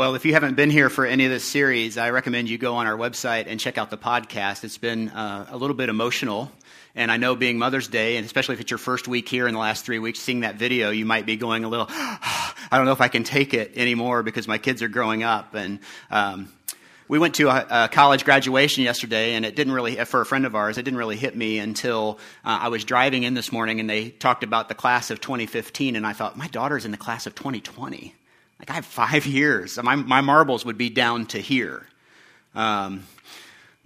Well, if you haven't been here for any of this series, I recommend you go on our website and check out the podcast. It's been uh, a little bit emotional. And I know being Mother's Day, and especially if it's your first week here in the last three weeks, seeing that video, you might be going a little, I don't know if I can take it anymore because my kids are growing up. And um, we went to a, a, college graduation yesterday, and it didn't really, for a friend of ours, it didn't really hit me until uh, I was driving in this morning and they talked about the class of 2015, and I thought, my daughter's in the class of 2020. Like, I have five years. My, my marbles would be down to here. Um,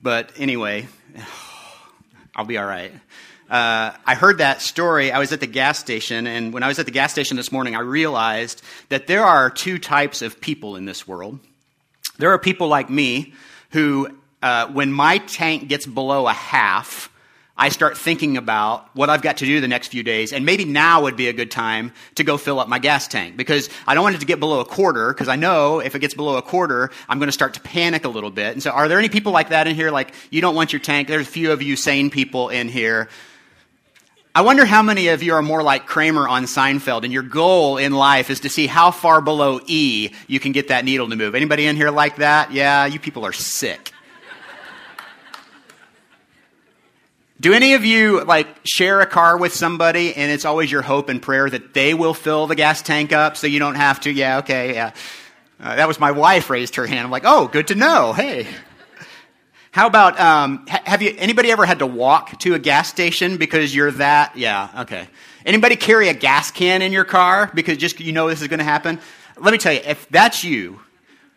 but anyway, I'll be all right. Uh, I heard that story. I was at the gas station, and when I was at the gas station this morning, I realized that there are two types of people in this world. There are people like me who, uh, when my tank gets below a half, I start thinking about what I've got to do the next few days, and maybe now would be a good time to go fill up my gas tank because I don't want it to get below a quarter because I know if it gets below a quarter, I'm going to start to panic a little bit. And so, are there any people like that in here? Like, you don't want your tank? There's a few of you sane people in here. I wonder how many of you are more like Kramer on Seinfeld, and your goal in life is to see how far below E you can get that needle to move. Anybody in here like that? Yeah, you people are sick. Do any of you like share a car with somebody and it's always your hope and prayer that they will fill the gas tank up so you don't have to? Yeah, okay, yeah. Uh, that was my wife raised her hand. I'm like, oh, good to know. Hey. How about um, have you anybody ever had to walk to a gas station because you're that? Yeah, okay. Anybody carry a gas can in your car because just you know this is going to happen? Let me tell you, if that's you,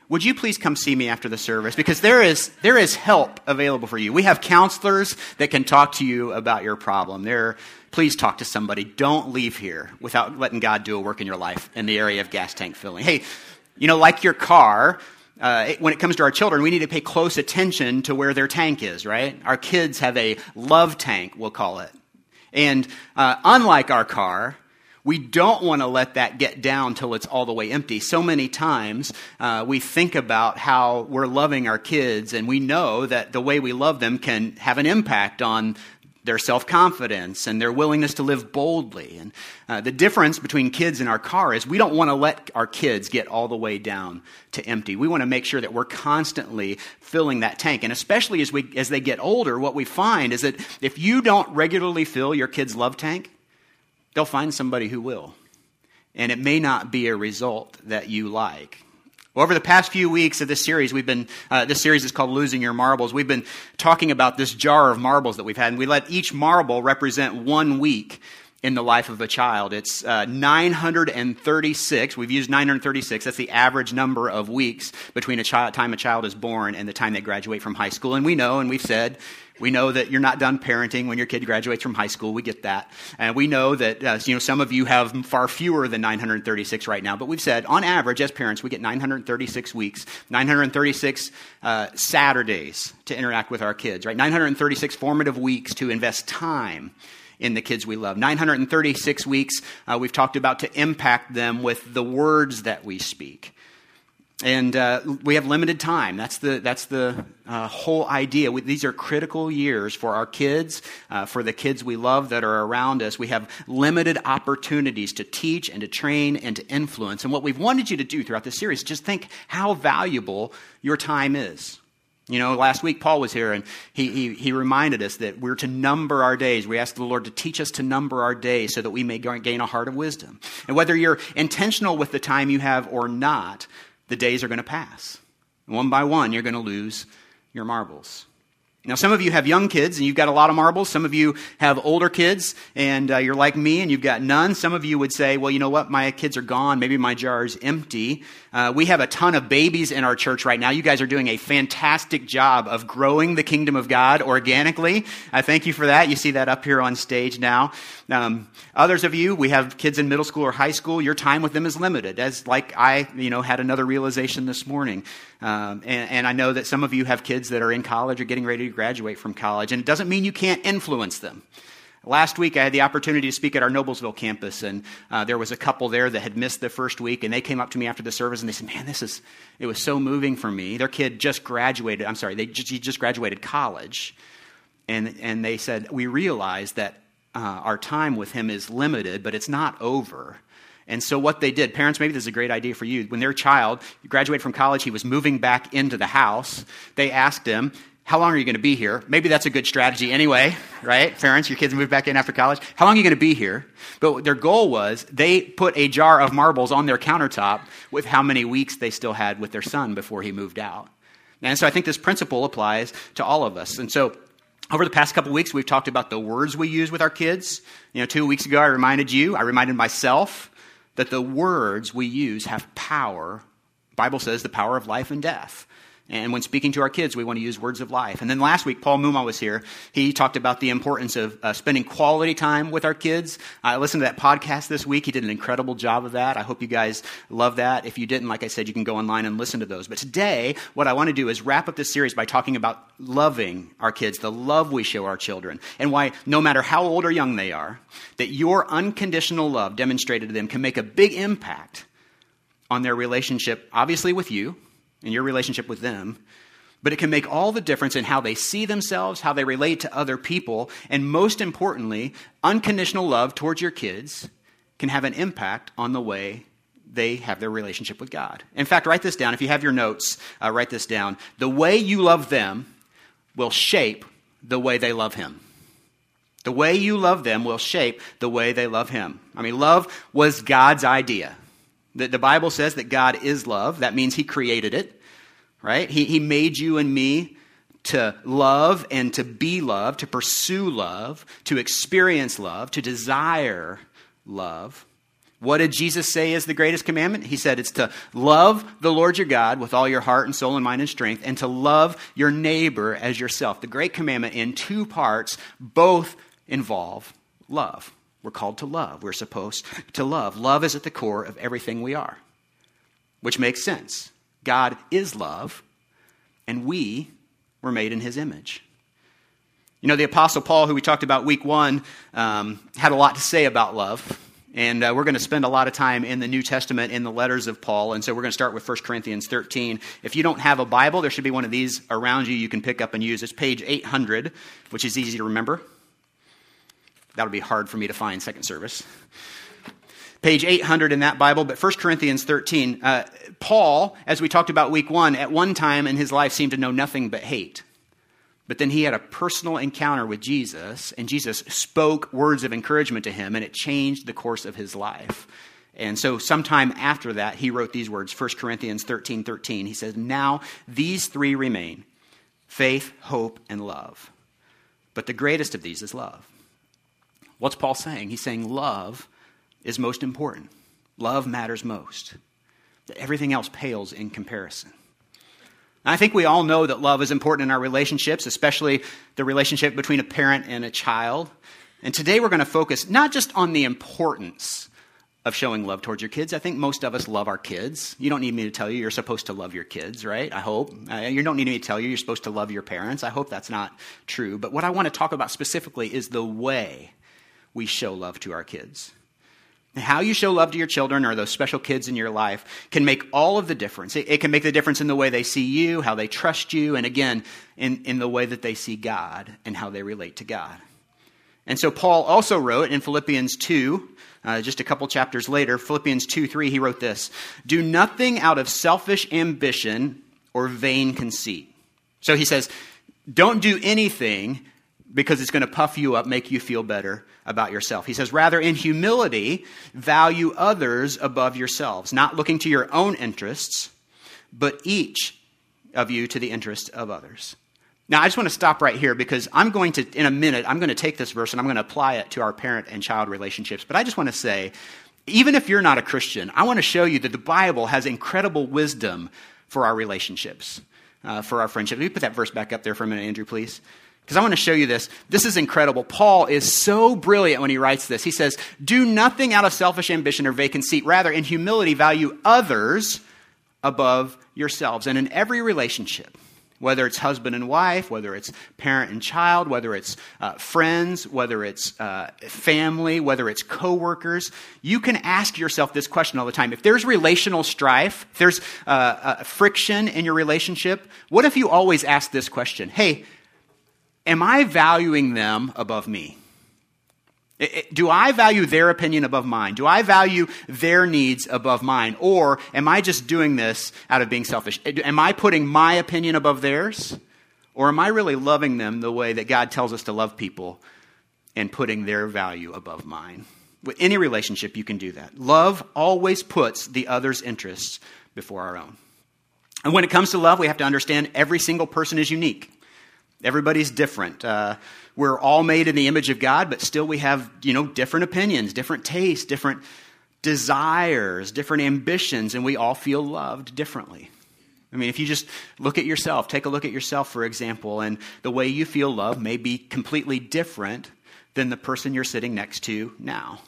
would you please come see me after the service? Because there is, there is help available for you. We have counselors that can talk to you about your problem. There, please talk to somebody. Don't leave here without letting God do a work in your life in the area of gas tank filling. Hey, you know, like your car, uh, when it comes to our children, we need to pay close attention to where their tank is, right? Our kids have a love tank, we'll call it. And uh, unlike our car, we don't want to let that get down till it's all the way empty. So many times uh, we think about how we're loving our kids, and we know that the way we love them can have an impact on their self confidence and their willingness to live boldly. And uh, the difference between kids and our car is we don't want to let our kids get all the way down to empty. We want to make sure that we're constantly filling that tank. And especially as, we, as they get older, what we find is that if you don't regularly fill your kid's love tank, they'll find somebody who will. And it may not be a result that you like. over the past few weeks of this series, we've been, uh, this series is called Losing Your Marbles. We've been talking about this jar of marbles that we've had, and we let each marble represent one week in the life of a child. It's uh, 936. We've used 936. That's the average number of weeks between a child, time a child is born and the time they graduate from high school. And we know, and we've said, we know that you're not done parenting when your kid graduates from high school. We get that. And we know that, uh, you know, some of you have far fewer than 936 right now. But we've said, on average, as parents, we get 936 weeks, 936 uh, Saturdays to interact with our kids, right? 936 formative weeks to invest time in the kids we love. 936 weeks uh, we've talked about to impact them with the words that we speak and uh, we have limited time. That's the, that's the uh, whole idea. We, these are critical years for our kids, uh, for the kids we love that are around us. We have limited opportunities to teach and to train and to influence. And what we've wanted you to do throughout this series is just think how valuable your time is. You know, last week Paul was here and he, he, he, reminded us that we're to number our days. We ask the Lord to teach us to number our days so that we may gain a heart of wisdom. And whether you're intentional with the time you have or not, the days are going to pass. One by one, you're going to lose your marbles. Now, some of you have young kids and you've got a lot of marbles. Some of you have older kids and uh, you're like me and you've got none. Some of you would say, well, you know what? My kids are gone. Maybe my jar is empty. Uh, we have a ton of babies in our church right now. You guys are doing a fantastic job of growing the kingdom of God organically. I thank you for that. You see that up here on stage now. Um, others of you, we have kids in middle school or high school. Your time with them is limited, as like I, you know, had another realization this morning. Um, and, and I know that some of you have kids that are in college or getting ready to graduate from college, and it doesn't mean you can't influence them. Last week, I had the opportunity to speak at our Noblesville campus, and uh, there was a couple there that had missed the first week, and they came up to me after the service and they said, "Man, this is it was so moving for me." Their kid just graduated. I'm sorry, they just, he just graduated college, and and they said we realize that uh, our time with him is limited, but it's not over. And so, what they did, parents, maybe this is a great idea for you. When their child graduated from college, he was moving back into the house. They asked him, How long are you going to be here? Maybe that's a good strategy anyway, right? Parents, your kids move back in after college. How long are you going to be here? But their goal was they put a jar of marbles on their countertop with how many weeks they still had with their son before he moved out. And so, I think this principle applies to all of us. And so, over the past couple weeks, we've talked about the words we use with our kids. You know, two weeks ago, I reminded you, I reminded myself that the words we use have power. Bible says the power of life and death. And when speaking to our kids, we want to use words of life. And then last week, Paul Muma was here. He talked about the importance of uh, spending quality time with our kids. I listened to that podcast this week. He did an incredible job of that. I hope you guys love that. If you didn't, like I said, you can go online and listen to those. But today, what I want to do is wrap up this series by talking about loving our kids, the love we show our children, and why no matter how old or young they are, that your unconditional love demonstrated to them can make a big impact on their relationship, obviously with you, and your relationship with them, but it can make all the difference in how they see themselves, how they relate to other people, and most importantly, unconditional love towards your kids can have an impact on the way they have their relationship with God. In fact, write this down. If you have your notes, uh, write this down. The way you love them will shape the way they love Him. The way you love them will shape the way they love Him. I mean, love was God's idea. The, the Bible says that God is love. That means He created it, right? He, he made you and me to love and to be loved, to pursue love, to experience love, to desire love. What did Jesus say is the greatest commandment? He said it's to love the Lord your God with all your heart and soul and mind and strength, and to love your neighbor as yourself. The great commandment in two parts, both involve love. We're called to love. We're supposed to love. Love is at the core of everything we are, which makes sense. God is love, and we were made in his image. You know, the Apostle Paul, who we talked about week one, um, had a lot to say about love. And uh, we're going to spend a lot of time in the New Testament in the letters of Paul. And so we're going to start with 1 Corinthians 13. If you don't have a Bible, there should be one of these around you you can pick up and use. It's page 800, which is easy to remember. That'll be hard for me to find second service. Page 800 in that Bible, but 1 Corinthians 13. Uh, Paul, as we talked about week one, at one time in his life seemed to know nothing but hate. But then he had a personal encounter with Jesus, and Jesus spoke words of encouragement to him, and it changed the course of his life. And so, sometime after that, he wrote these words 1 Corinthians 13 13. He says, Now these three remain faith, hope, and love. But the greatest of these is love. What's Paul saying? He's saying love is most important. Love matters most. Everything else pales in comparison. I think we all know that love is important in our relationships, especially the relationship between a parent and a child. And today we're going to focus not just on the importance of showing love towards your kids. I think most of us love our kids. You don't need me to tell you you're supposed to love your kids, right? I hope. You don't need me to tell you you're supposed to love your parents. I hope that's not true. But what I want to talk about specifically is the way we show love to our kids. How you show love to your children or those special kids in your life can make all of the difference. It, it, can make the difference in the way they see you, how they trust you, and again, in, in the way that they see God and how they relate to God. And so Paul also wrote in Philippians 2, uh, just a couple chapters later, Philippians 2 3, he wrote this Do nothing out of selfish ambition or vain conceit. So he says, Don't do anything because it's going to puff you up, make you feel better about yourself. He says, rather, in humility, value others above yourselves, not looking to your own interests, but each of you to the interest of others. Now, I just want to stop right here because I'm going to, in a minute, I'm going to take this verse and I'm going to apply it to our parent and child relationships. But I just want to say, even if you're not a Christian, I want to show you that the Bible has incredible wisdom for our relationships, uh, for our friendships. You put that verse back up there for a minute, Andrew, please? Because I want to show you this. This is incredible. Paul is so brilliant when he writes this. He says, Do nothing out of selfish ambition or vacant conceit. Rather, in humility, value others above yourselves. And in every relationship, whether it's husband and wife, whether it's parent and child, whether it's uh, friends, whether it's uh, family, whether it's coworkers, you can ask yourself this question all the time. If there's relational strife, if there's uh, uh friction in your relationship, what if you always ask this question? Hey, Am I valuing them above me? Do I value their opinion above mine? Do I value their needs above mine? Or am I just doing this out of being selfish? Am I putting my opinion above theirs? Or am I really loving them the way that God tells us to love people and putting their value above mine? With any relationship, you can do that. Love always puts the other's interests before our own. And when it comes to love, we have to understand every single person is unique. Everybody's different. Uh, we're all made in the image of God, but still we have, you know, different opinions, different tastes, different desires, different ambitions, and we all feel loved differently. I mean, if you just look at yourself, take a look at yourself, for example, and the way you feel love may be completely different than the person you're sitting next to now.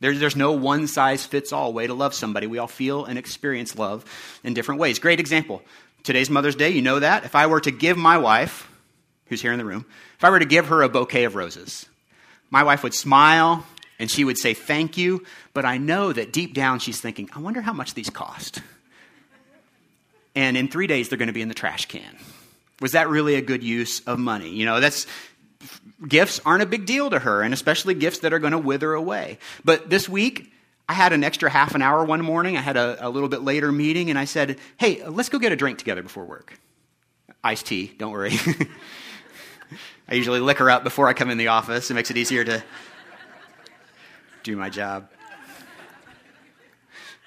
There's, there's no one size fits all way to love somebody. We all feel and experience love in different ways. Great example. Today's Mother's Day, you know that. If I were to give my wife, who's here in the room, if I were to give her a bouquet of roses, my wife would smile and she would say thank you, but I know that deep down she's thinking, I wonder how much these cost. And in three days, they're going to be in the trash can. Was that really a good use of money? You know, that's gifts aren't a big deal to her, and especially gifts that are going to wither away. But this week, I had an extra half an hour one morning. I had a, a little bit later meeting, and I said, Hey, let's go get a drink together before work. Iced tea, don't worry. I usually liquor up before I come in the office. It makes it easier to do my job.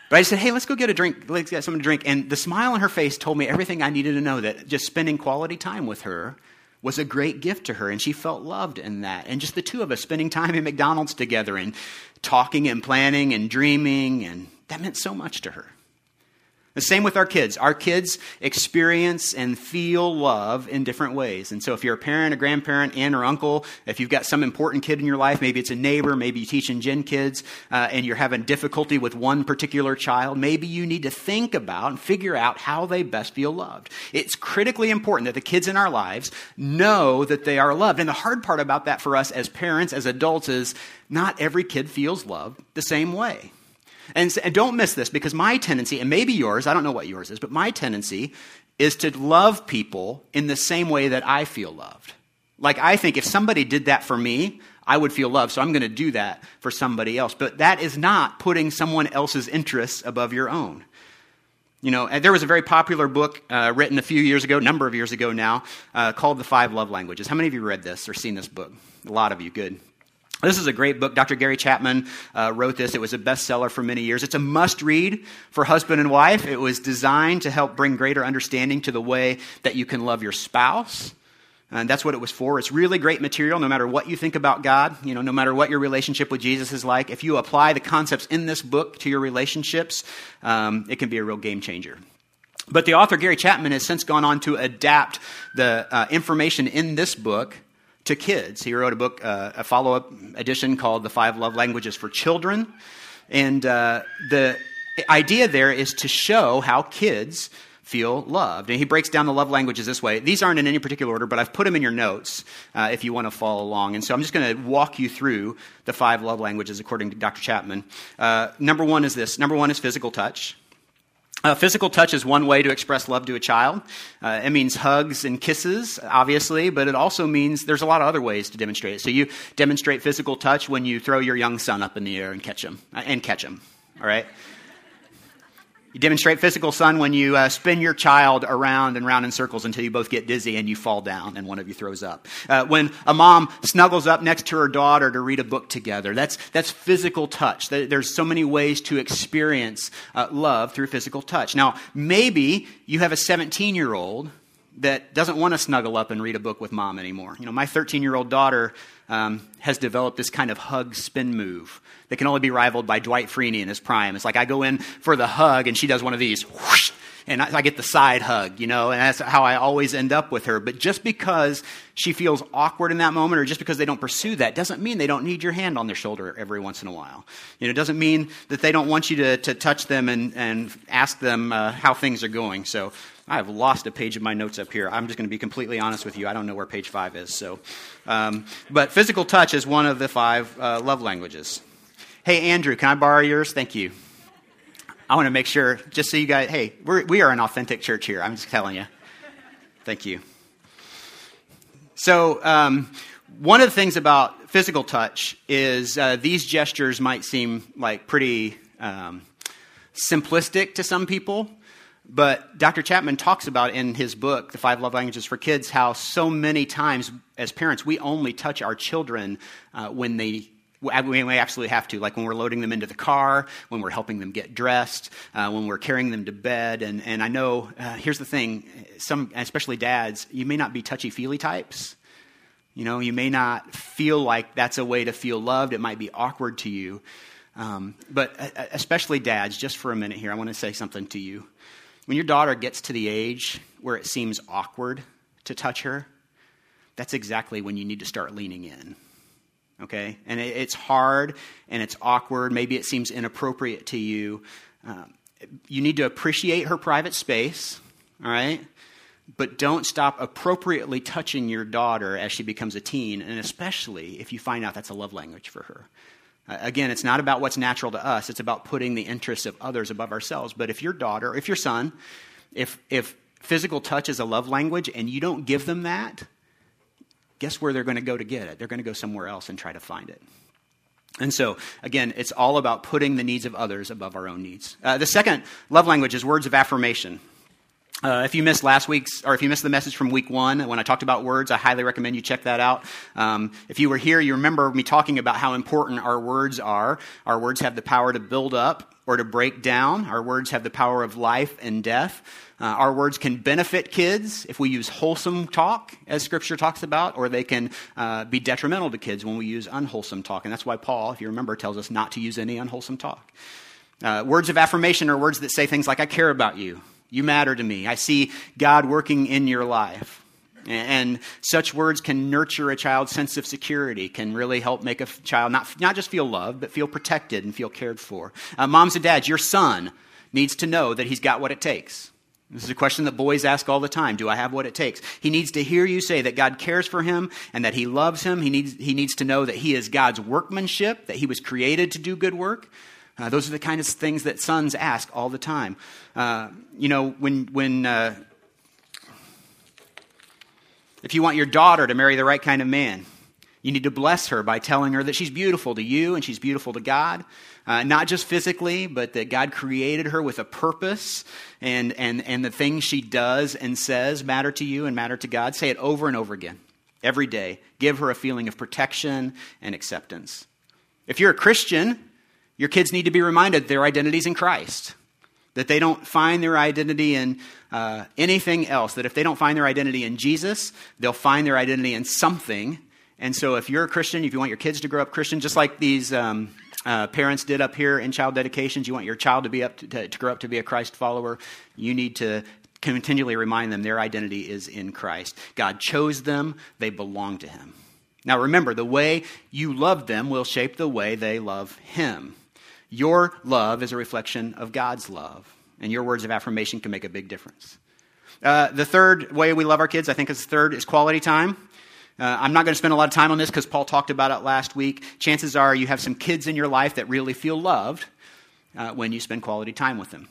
But I said, hey, let's go get a drink. Let's get something to drink. And the smile on her face told me everything I needed to know that just spending quality time with her was a great gift to her, and she felt loved in that. And just the two of us spending time in McDonald's together and talking and planning and dreaming, and that meant so much to her. The same with our kids. Our kids experience and feel love in different ways. And so, if you're a parent, a grandparent, aunt, or uncle, if you've got some important kid in your life, maybe it's a neighbor, maybe you teach in gen kids, uh, and you're having difficulty with one particular child, maybe you need to think about and figure out how they best feel loved. It's critically important that the kids in our lives know that they are loved. And the hard part about that for us as parents, as adults, is not every kid feels loved the same way. And, and don't miss this because my tendency, and maybe yours, I don't know what yours is, but my tendency is to love people in the same way that I feel loved. Like, I think if somebody did that for me, I would feel loved, so I'm going to do that for somebody else. But that is not putting someone else's interests above your own. You know, there was a very popular book uh, written a few years ago, number of years ago now, uh, called The Five Love Languages. How many of you read this or seen this book? A lot of you, good. This is a great book. Dr. Gary Chapman uh, wrote this. It was a bestseller for many years. It's a must read for husband and wife. It was designed to help bring greater understanding to the way that you can love your spouse. And that's what it was for. It's really great material no matter what you think about God, you know, no matter what your relationship with Jesus is like. If you apply the concepts in this book to your relationships, um, it can be a real game changer. But the author, Gary Chapman, has since gone on to adapt the uh, information in this book to kids. He wrote a book, uh, a follow up edition called The Five Love Languages for Children. And uh, the idea there is to show how kids feel loved. And he breaks down the love languages this way. These aren't in any particular order, but I've put them in your notes uh, if you want to follow along. And so I'm just going to walk you through the five love languages according to Dr. Chapman. Uh, number one is this number one is physical touch. Uh, physical touch is one way to express love to a child. Uh, it means hugs and kisses, obviously, but it also means there's a lot of other ways to demonstrate it. So you demonstrate physical touch when you throw your young son up in the air and catch him, uh, and catch him. All right. You demonstrate physical son when you uh, spin your child around and round in circles until you both get dizzy and you fall down and one of you throws up. Uh, when a mom snuggles up next to her daughter to read a book together, that's, that's physical touch. There's so many ways to experience uh, love through physical touch. Now, maybe you have a 17 year old that doesn't want to snuggle up and read a book with mom anymore. You know, my 13 year old daughter um, has developed this kind of hug spin move that can only be rivaled by Dwight Freeney in his prime. It's like I go in for the hug and she does one of these, whoosh, and I, I get the side hug, you know, and that's how I always end up with her. But just because she feels awkward in that moment or just because they don't pursue that doesn't mean they don't need your hand on their shoulder every once in a while. You know, it doesn't mean that they don't want you to, to touch them and, and ask them uh, how things are going. So I've lost a page of my notes up here. I'm just going to be completely honest with you. I don't know where page five is. So, um, but physical touch is one of the five uh, love languages. Hey, Andrew, can I borrow yours? Thank you. I want to make sure, just so you guys, hey, we're, we are an authentic church here. I'm just telling you. Thank you. So, um, One of the things about physical touch is uh, these gestures might seem like pretty um, simplistic to some people, but Dr. Chapman talks about in his book, The Five Love Languages for Kids, how so many times as parents we only touch our children uh, when they we absolutely have to, like when we're loading them into the car, when we're helping them get dressed, uh, when we're carrying them to bed. And, and I know, uh, here's the thing, some, especially dads, you may not be touchy feely types. You know, you may not feel like that's a way to feel loved. It might be awkward to you. Um, but uh, especially dads, just for a minute here, I want to say something to you. When your daughter gets to the age where it seems awkward to touch her, that's exactly when you need to start leaning in okay? And it's hard and it's awkward. Maybe it seems inappropriate to you. Um, you need to appreciate her private space, all right? But don't stop appropriately touching your daughter as she becomes a teen, and especially if you find out that's a love language for her. Again, it's not about what's natural to us, it's about putting the interests of others above ourselves. But if your daughter, if your son, if, if physical touch is a love language and you don't give them that, guess where they're going to go to get it? They're going to go somewhere else and try to find it. And so, again, it's all about putting the needs of others above our own needs. Uh, the second love language is words of affirmation. Uh, if you missed last week's, or if you missed the message from week one when I talked about words, I highly recommend you check that out. Um, if you were here, you remember me talking about how important our words are. Our words have the power to build up or to break down. Our words have the power of life and death. Uh, our words can benefit kids if we use wholesome talk, as Scripture talks about, or they can uh, be detrimental to kids when we use unwholesome talk. And that's why Paul, if you remember, tells us not to use any unwholesome talk. Uh, words of affirmation are words that say things like, I care about you. You matter to me. I see God working in your life. And such words can nurture a child's sense of security, can really help make a child not, not just feel loved, but feel protected and feel cared for. Uh, moms and dads, your son needs to know that he's got what it takes. This is a question that boys ask all the time. Do I have what it takes? He needs to hear you say that God cares for him and that he loves him. He needs, he needs to know that he is God's workmanship, that he was created to do good work. Uh, those are the kind of things that sons ask all the time. Uh, you know, when, when uh, if you want your daughter to marry the right kind of man, you need to bless her by telling her that she's beautiful to you and she's beautiful to God. Uh, not just physically, but that God created her with a purpose, and, and, and the things she does and says matter to you and matter to God. Say it over and over again, every day. Give her a feeling of protection and acceptance. If you're a Christian, your kids need to be reminded their identity's in Christ. That they don't find their identity in uh, anything else. That if they don't find their identity in Jesus, they'll find their identity in something and so, if you're a Christian, if you want your kids to grow up Christian, just like these um, uh, parents did up here in child dedications, you want your child to be up to, to, to grow up to be a Christ follower, you need to continually remind them their identity is in Christ. God chose them, they belong to Him. Now, remember, the way you love them will shape the way they love Him. Your love is a reflection of God's love, and your words of affirmation can make a big difference. Uh, the third way we love our kids, I think, is third, is quality time. Uh, I'm not going to spend a lot of time on this because Paul talked about it last week. Chances are you have some kids in your life that really feel loved uh, when you spend quality time with them.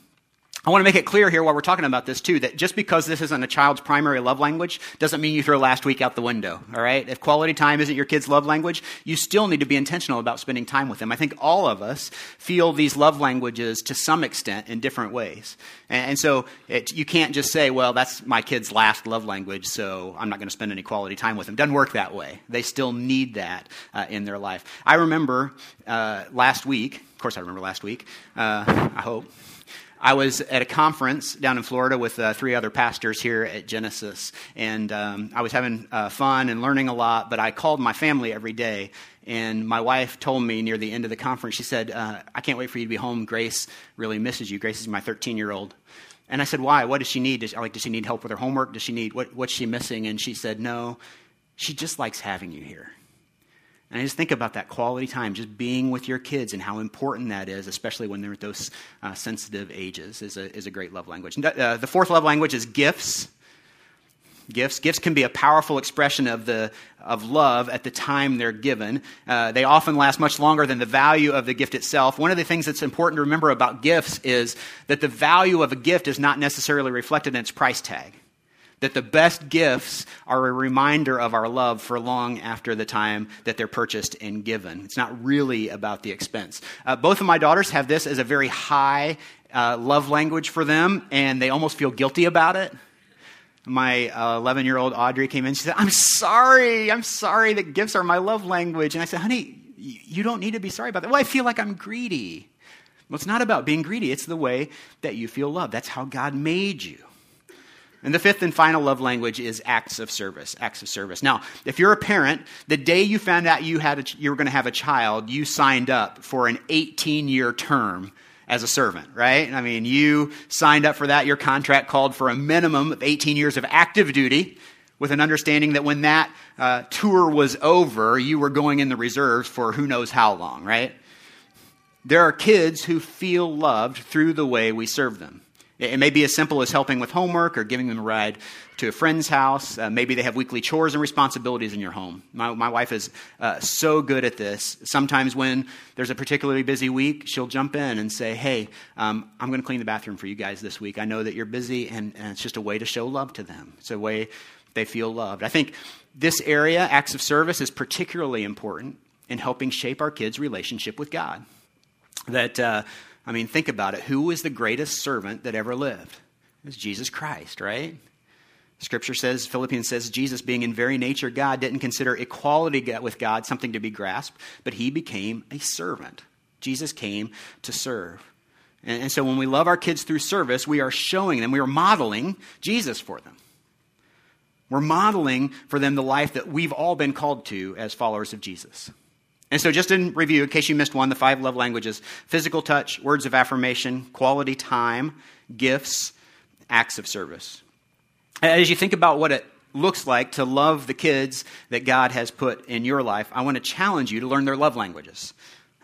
I want to make it clear here while we're talking about this too that just because this isn't a child's primary love language doesn't mean you throw last week out the window, all right? If quality time isn't your kid's love language, you still need to be intentional about spending time with them. I think all of us feel these love languages to some extent in different ways. And, and so it, you can't just say, well, that's my kid's last love language, so I'm not going to spend any quality time with them. Doesn't work that way. They still need that uh, in their life. I remember uh, last week, of course I remember last week, uh, I hope. I was at a conference down in Florida with uh, three other pastors here at Genesis, and um, I was having uh, fun and learning a lot. But I called my family every day, and my wife told me near the end of the conference, she said, uh, "I can't wait for you to be home. Grace really misses you. Grace is my 13 year old." And I said, "Why? What does she need? Does, like, does she need help with her homework? Does she need what, what's she missing?" And she said, "No, she just likes having you here." And I just think about that quality time, just being with your kids and how important that is, especially when they're at those uh, sensitive ages, is a, is a great love language. Uh, the fourth love language is gifts. Gifts. Gifts can be a powerful expression of, the, of love at the time they're given. Uh, they often last much longer than the value of the gift itself. One of the things that's important to remember about gifts is that the value of a gift is not necessarily reflected in its price tag. That the best gifts are a reminder of our love for long after the time that they're purchased and given. It's not really about the expense. Uh, both of my daughters have this as a very high uh, love language for them, and they almost feel guilty about it. My 11 uh, year old Audrey came in. She said, I'm sorry. I'm sorry that gifts are my love language. And I said, honey, you don't need to be sorry about that. Well, I feel like I'm greedy. Well, it's not about being greedy, it's the way that you feel loved. That's how God made you. And the fifth and final love language is acts of service. Acts of service. Now, if you're a parent, the day you found out you, had a, you were going to have a child, you signed up for an 18 year term as a servant, right? I mean, you signed up for that. Your contract called for a minimum of 18 years of active duty with an understanding that when that uh, tour was over, you were going in the reserves for who knows how long, right? There are kids who feel loved through the way we serve them. It may be as simple as helping with homework or giving them a ride to a friend's house. Uh, maybe they have weekly chores and responsibilities in your home. My, my wife is uh, so good at this. Sometimes when there's a particularly busy week, she'll jump in and say, Hey, um, I'm going to clean the bathroom for you guys this week. I know that you're busy, and, and it's just a way to show love to them. It's a way they feel loved. I think this area, acts of service, is particularly important in helping shape our kids' relationship with God. That, uh, I mean, think about it. Who was the greatest servant that ever lived? It was Jesus Christ, right? Scripture says, Philippians says, Jesus, being in very nature God, didn't consider equality with God something to be grasped, but he became a servant. Jesus came to serve. And, and so when we love our kids through service, we are showing them, we are modeling Jesus for them. We're modeling for them the life that we've all been called to as followers of Jesus. And so, just in review, in case you missed one, the five love languages physical touch, words of affirmation, quality time, gifts, acts of service. As you think about what it looks like to love the kids that God has put in your life, I want to challenge you to learn their love languages.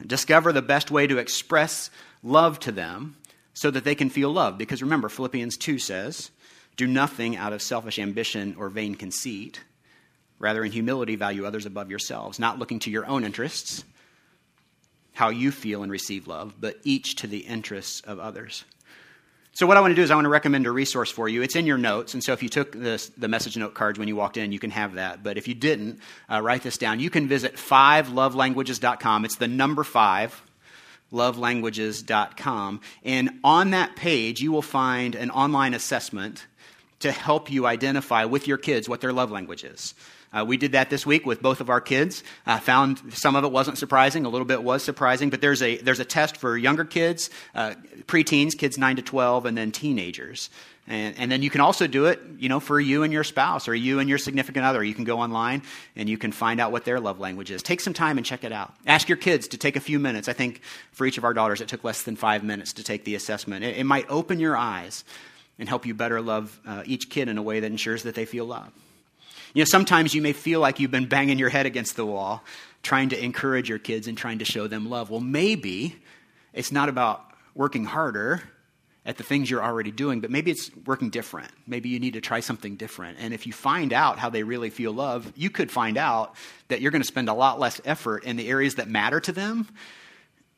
Discover the best way to express love to them so that they can feel loved. Because remember, Philippians 2 says, Do nothing out of selfish ambition or vain conceit Rather, in humility, value others above yourselves, not looking to your own interests, how you feel and receive love, but each to the interests of others. So, what I want to do is, I want to recommend a resource for you. It's in your notes, and so if you took this, the message note cards when you walked in, you can have that. But if you didn't, uh, write this down. You can visit fivelovelanguages.com. It's the number five, lovelanguages.com. And on that page, you will find an online assessment to help you identify with your kids what their love language is. Uh, we did that this week with both of our kids. I found some of it wasn't surprising, a little bit was surprising, but there's a, there's a test for younger kids, uh, preteens, kids 9 to 12, and then teenagers. And, and, then you can also do it, you know, for you and your spouse or you and your significant other. You can go online and you can find out what their love language is. Take some time and check it out. Ask your kids to take a few minutes. I think for each of our daughters, it took less than five minutes to take the assessment. It, it might open your eyes and help you better love uh, each kid in a way that ensures that they feel loved. You know, sometimes you may feel like you've been banging your head against the wall, trying to encourage your kids and trying to show them love. Well, maybe it's not about working harder at the things you're already doing, but maybe it's working different. Maybe you need to try something different. And if you find out how they really feel love, you could find out that you're going to spend a lot less effort in the areas that matter to them,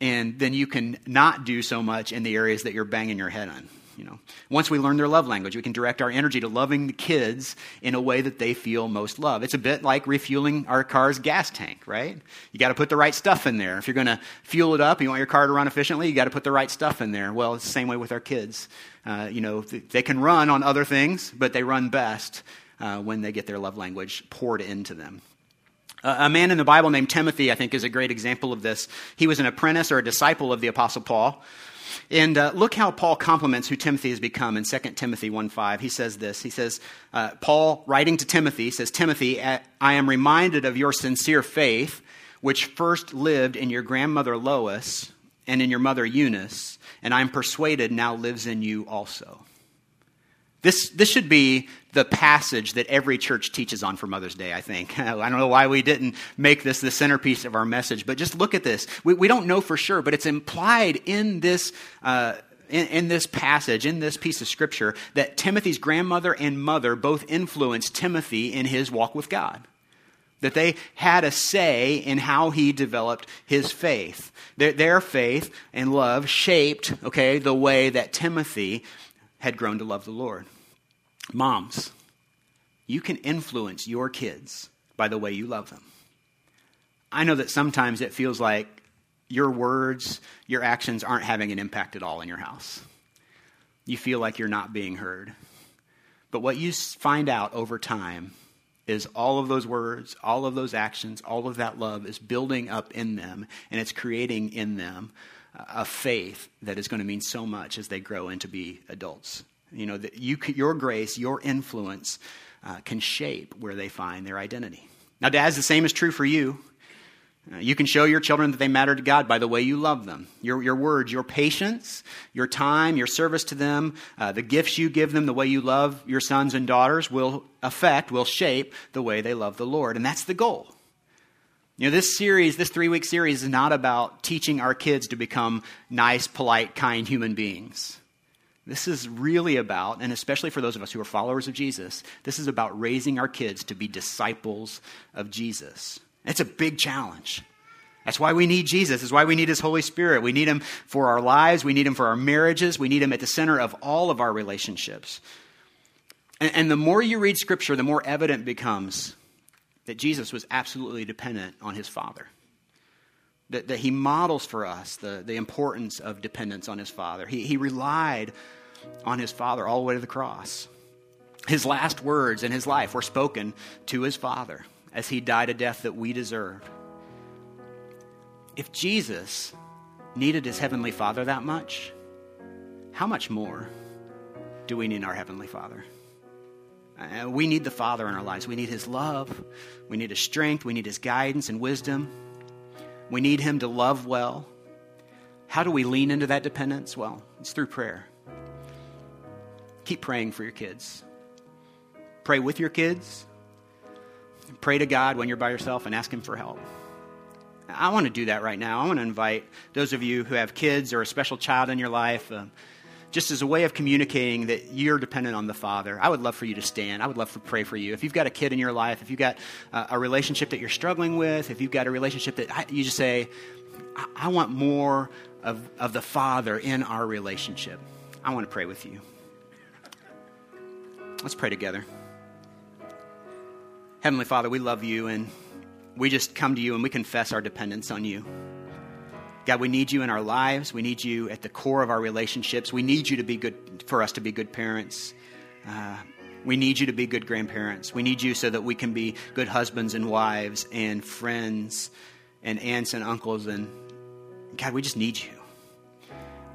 and then you can not do so much in the areas that you're banging your head on. You know, once we learn their love language, we can direct our energy to loving the kids in a way that they feel most love. It's a bit like refueling our car's gas tank, right? You got to put the right stuff in there. If you're going to fuel it up, you want your car to run efficiently, you got to put the right stuff in there. Well, it's the same way with our kids. Uh, you know, they can run on other things, but they run best uh, when they get their love language poured into them. A man in the Bible named Timothy, I think, is a great example of this. He was an apprentice or a disciple of the Apostle Paul. And uh, look how Paul compliments who Timothy has become in 2 Timothy 1.5. He says this. He says, uh, Paul, writing to Timothy, says, Timothy, I am reminded of your sincere faith, which first lived in your grandmother Lois and in your mother Eunice, and I'm persuaded now lives in you also. This, this should be the passage that every church teaches on for Mother's Day, I think. I don't know why we didn't make this the centerpiece of our message, but just look at this. We, we don't know for sure, but it's implied in this, uh, in, in, this passage, in this piece of scripture, that Timothy's grandmother and mother both influenced Timothy in his walk with God. That they had a say in how he developed his faith. Their, their faith and love shaped, okay, the way that Timothy had grown to love the Lord. Moms, you can influence your kids by the way you love them. I know that sometimes it feels like your words, your actions aren't having an impact at all in your house. You feel like you're not being heard. But what you find out over time is all of those words, all of those actions, all of that love is building up in them, and it's creating in them a faith that is going to mean so much as they grow into be adults. You know, that you, your grace, your influence uh, can shape where they find their identity. Now, dads, the same is true for you. Uh, you can show your children that they matter to God by the way you love them. Your, your words, your patience, your time, your service to them, uh, the gifts you give them, the way you love your sons and daughters will affect, will shape the way they love the Lord. And that's the goal. You know, this series, this three week series, is not about teaching our kids to become nice, polite, kind human beings. This is really about, and especially for those of us who are followers of Jesus, this is about raising our kids to be disciples of Jesus. It's a big challenge. That's why we need Jesus. That's why we need His Holy Spirit. We need Him for our lives. We need Him for our marriages. We need Him at the center of all of our relationships. And, and the more you read Scripture, the more evident becomes that Jesus was absolutely dependent on His Father. That, that He models for us the, the importance of dependence on His Father. He, he relied on His Father all the way to the cross. His last words in His life were spoken to His Father as he died a death that we deserved. If Jesus needed his heavenly Father that much, how much more do we need our heavenly Father? Uh, we need the Father in our lives. We need his love. We need his strength. We need his guidance and wisdom. We need him to love well. How do we lean into that dependence? Well, it's through prayer. Keep praying for your kids. Pray with your kids pray to God when you're by yourself and ask Him for help. I want to do that right now. I want to invite those of you who have kids or a special child in your life, uh, just as a way of communicating that you're dependent on the Father. I would love for you to stand. I would love to pray for you. If you've got a kid in your life, if you've got uh, a relationship that you're struggling with, if you've got a relationship that you just say, I, I want more of, of the Father in our relationship, I want to pray with you. Let's pray together. Heavenly Father, we love you and we just come to you and we confess our dependence on you. God, we need you in our lives. We need you at the core of our relationships. We need you to be good for us to be good parents. Uh, we need you to be good grandparents. We need you so that we can be good husbands and wives and friends and aunts and uncles. And God, we just need you.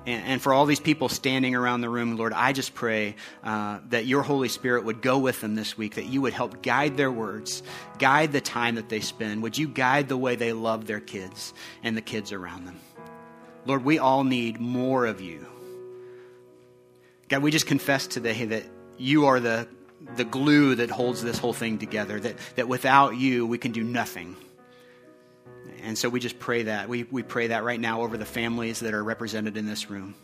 And, for all these people standing around the room, Lord, I just pray uh, that your Holy Spirit would go with them this week, that you would help guide their words, guide the time that they spend. Would you guide the way they love their kids and the kids around them? Lord, we all need more of you. God, we just confess today that you are the, the glue that holds this whole thing together, that, that without you, we can do nothing. And so we just pray that. We, we pray that right now over the families that are represented in this room.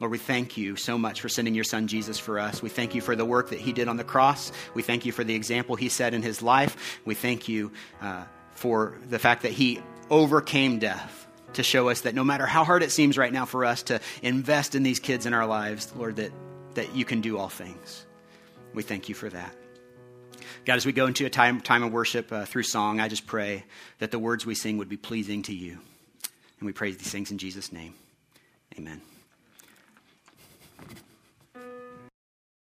Lord, we thank you so much for sending your son Jesus for us. We thank you for the work that he did on the cross. We thank you for the example he set in his life. We thank you uh, for the fact that he overcame death to show us that no matter how hard it seems right now for us to invest in these kids in our lives, Lord, that, that you can do all things. We thank you for that. God, as we go into a time, time of worship uh, through song, I just pray that the words we sing would be pleasing to you. And we pray these things in Jesus' name. Amen.